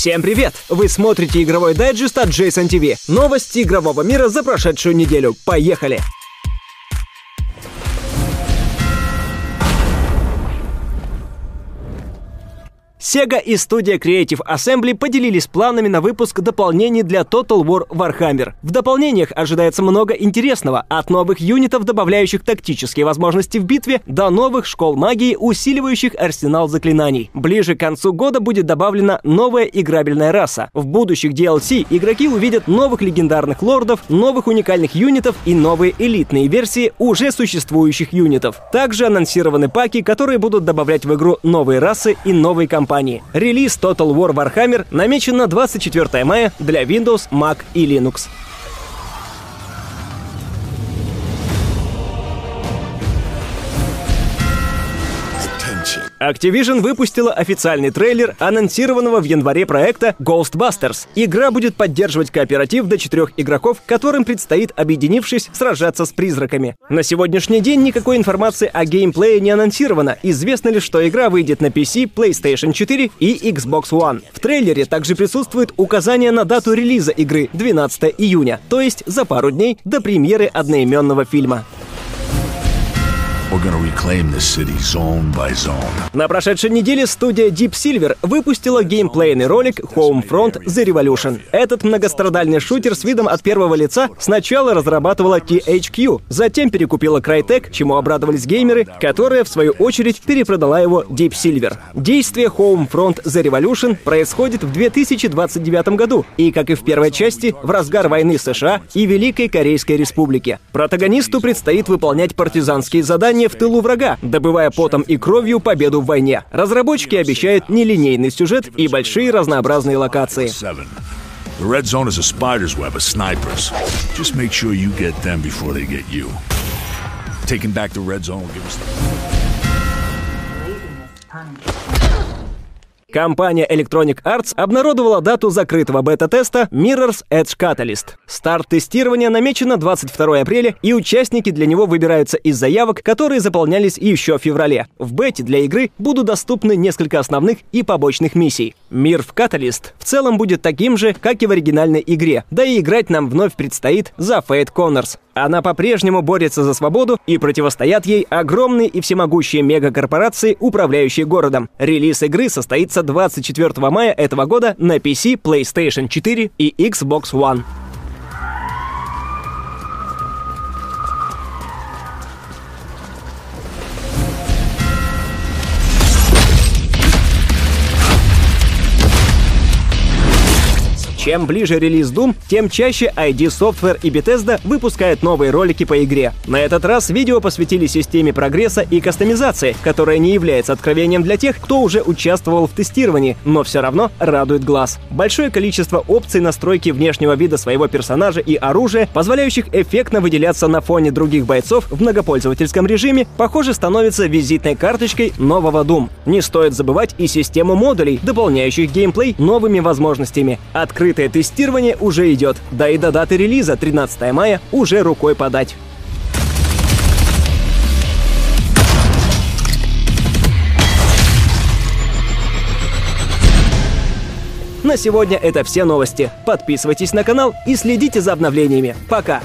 Всем привет! Вы смотрите игровой дайджест от Jason TV. Новости игрового мира за прошедшую неделю. Поехали! Sega и студия Creative Assembly поделились планами на выпуск дополнений для Total War Warhammer. В дополнениях ожидается много интересного, от новых юнитов, добавляющих тактические возможности в битве, до новых школ магии, усиливающих арсенал заклинаний. Ближе к концу года будет добавлена новая играбельная раса. В будущих DLC игроки увидят новых легендарных лордов, новых уникальных юнитов и новые элитные версии уже существующих юнитов. Также анонсированы паки, которые будут добавлять в игру новые расы и новые компании компании. Релиз Total War Warhammer намечен на 24 мая для Windows, Mac и Linux. Activision выпустила официальный трейлер анонсированного в январе проекта Ghostbusters. Игра будет поддерживать кооператив до четырех игроков, которым предстоит, объединившись, сражаться с призраками. На сегодняшний день никакой информации о геймплее не анонсировано. Известно лишь, что игра выйдет на PC, PlayStation 4 и Xbox One. В трейлере также присутствует указание на дату релиза игры 12 июня, то есть за пару дней до премьеры одноименного фильма. На прошедшей неделе студия Deep Silver выпустила геймплейный ролик Homefront The Revolution. Этот многострадальный шутер с видом от первого лица сначала разрабатывала THQ, затем перекупила Crytek, чему обрадовались геймеры, которая, в свою очередь, перепродала его Deep Silver. Действие Homefront The Revolution происходит в 2029 году, и, как и в первой части, в разгар войны США и Великой Корейской Республики. Протагонисту предстоит выполнять партизанские задания сражение в тылу врага, добывая потом и кровью победу в войне. Разработчики обещают нелинейный сюжет и большие разнообразные локации. The red zone is a spider's web of snipers. Just make sure you get them before they get you. Taking back the red zone will give us the... Компания Electronic Arts обнародовала дату закрытого бета-теста Mirror's Edge Catalyst. Старт тестирования намечен на 22 апреля, и участники для него выбираются из заявок, которые заполнялись еще в феврале. В бете для игры будут доступны несколько основных и побочных миссий. Мир в Catalyst в целом будет таким же, как и в оригинальной игре, да и играть нам вновь предстоит за Fate Connors. Она по-прежнему борется за свободу и противостоят ей огромные и всемогущие мегакорпорации, управляющие городом. Релиз игры состоится 24 мая этого года на PC, PlayStation 4 и Xbox One. Чем ближе релиз Doom, тем чаще ID Software и Bethesda выпускают новые ролики по игре. На этот раз видео посвятили системе прогресса и кастомизации, которая не является откровением для тех, кто уже участвовал в тестировании, но все равно радует глаз. Большое количество опций настройки внешнего вида своего персонажа и оружия, позволяющих эффектно выделяться на фоне других бойцов в многопользовательском режиме, похоже, становится визитной карточкой нового Doom. Не стоит забывать и систему модулей, дополняющих геймплей новыми возможностями. Открыть Открытое тестирование уже идет, да и до даты релиза 13 мая уже рукой подать. На сегодня это все новости. Подписывайтесь на канал и следите за обновлениями. Пока!